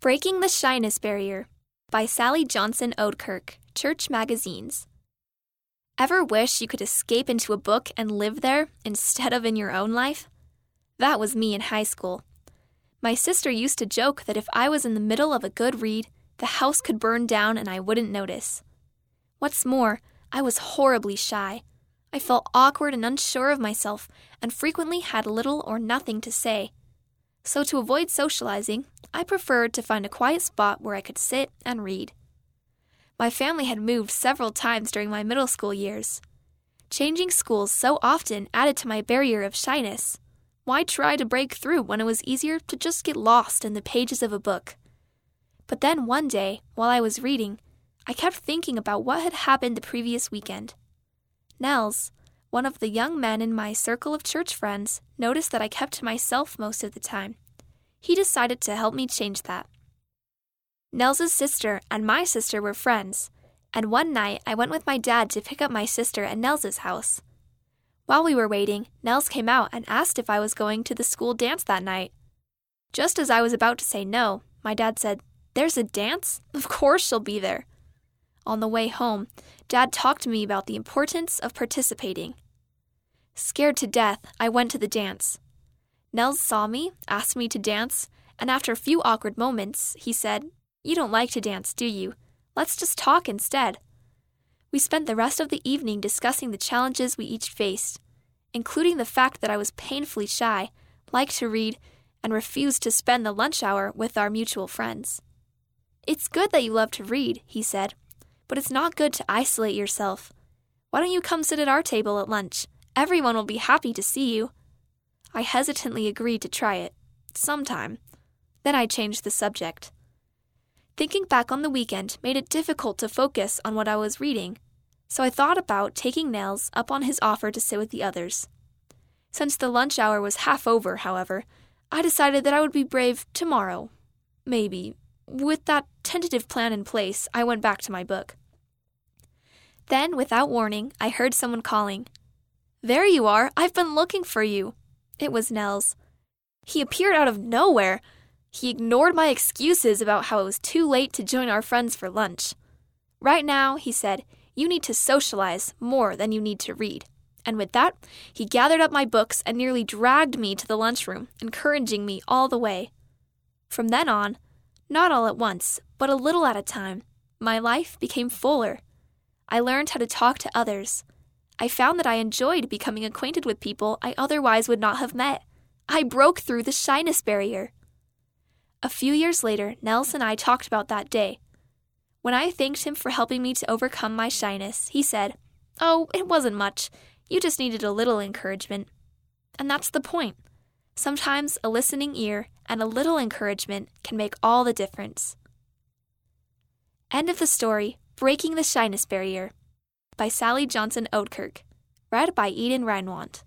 Breaking the Shyness Barrier by Sally Johnson Odekirk, Church Magazines. Ever wish you could escape into a book and live there instead of in your own life? That was me in high school. My sister used to joke that if I was in the middle of a good read, the house could burn down and I wouldn't notice. What's more, I was horribly shy. I felt awkward and unsure of myself and frequently had little or nothing to say. So, to avoid socializing, I preferred to find a quiet spot where I could sit and read. My family had moved several times during my middle school years. Changing schools so often added to my barrier of shyness. Why try to break through when it was easier to just get lost in the pages of a book? But then one day, while I was reading, I kept thinking about what had happened the previous weekend. Nels, one of the young men in my circle of church friends noticed that I kept to myself most of the time. He decided to help me change that. Nels's sister and my sister were friends, and one night I went with my dad to pick up my sister at Nels's house. While we were waiting, Nels came out and asked if I was going to the school dance that night. Just as I was about to say no, my dad said, There's a dance? Of course she'll be there. On the way home, Dad talked to me about the importance of participating. Scared to death, I went to the dance. Nels saw me, asked me to dance, and after a few awkward moments, he said, You don't like to dance, do you? Let's just talk instead. We spent the rest of the evening discussing the challenges we each faced, including the fact that I was painfully shy, liked to read, and refused to spend the lunch hour with our mutual friends. It's good that you love to read, he said, but it's not good to isolate yourself. Why don't you come sit at our table at lunch? Everyone will be happy to see you. I hesitantly agreed to try it. Sometime. Then I changed the subject. Thinking back on the weekend made it difficult to focus on what I was reading, so I thought about taking Nels up on his offer to sit with the others. Since the lunch hour was half over, however, I decided that I would be brave tomorrow. Maybe. With that tentative plan in place, I went back to my book. Then, without warning, I heard someone calling. There you are! I've been looking for you! It was Nels. He appeared out of nowhere. He ignored my excuses about how it was too late to join our friends for lunch. Right now, he said, you need to socialize more than you need to read. And with that, he gathered up my books and nearly dragged me to the lunchroom, encouraging me all the way. From then on, not all at once, but a little at a time, my life became fuller. I learned how to talk to others. I found that I enjoyed becoming acquainted with people I otherwise would not have met. I broke through the shyness barrier. A few years later, Nels and I talked about that day. When I thanked him for helping me to overcome my shyness, he said, Oh, it wasn't much. You just needed a little encouragement. And that's the point. Sometimes a listening ear and a little encouragement can make all the difference. End of the story Breaking the Shyness Barrier by Sally Johnson Odekirk. Read by Eden Reinwand.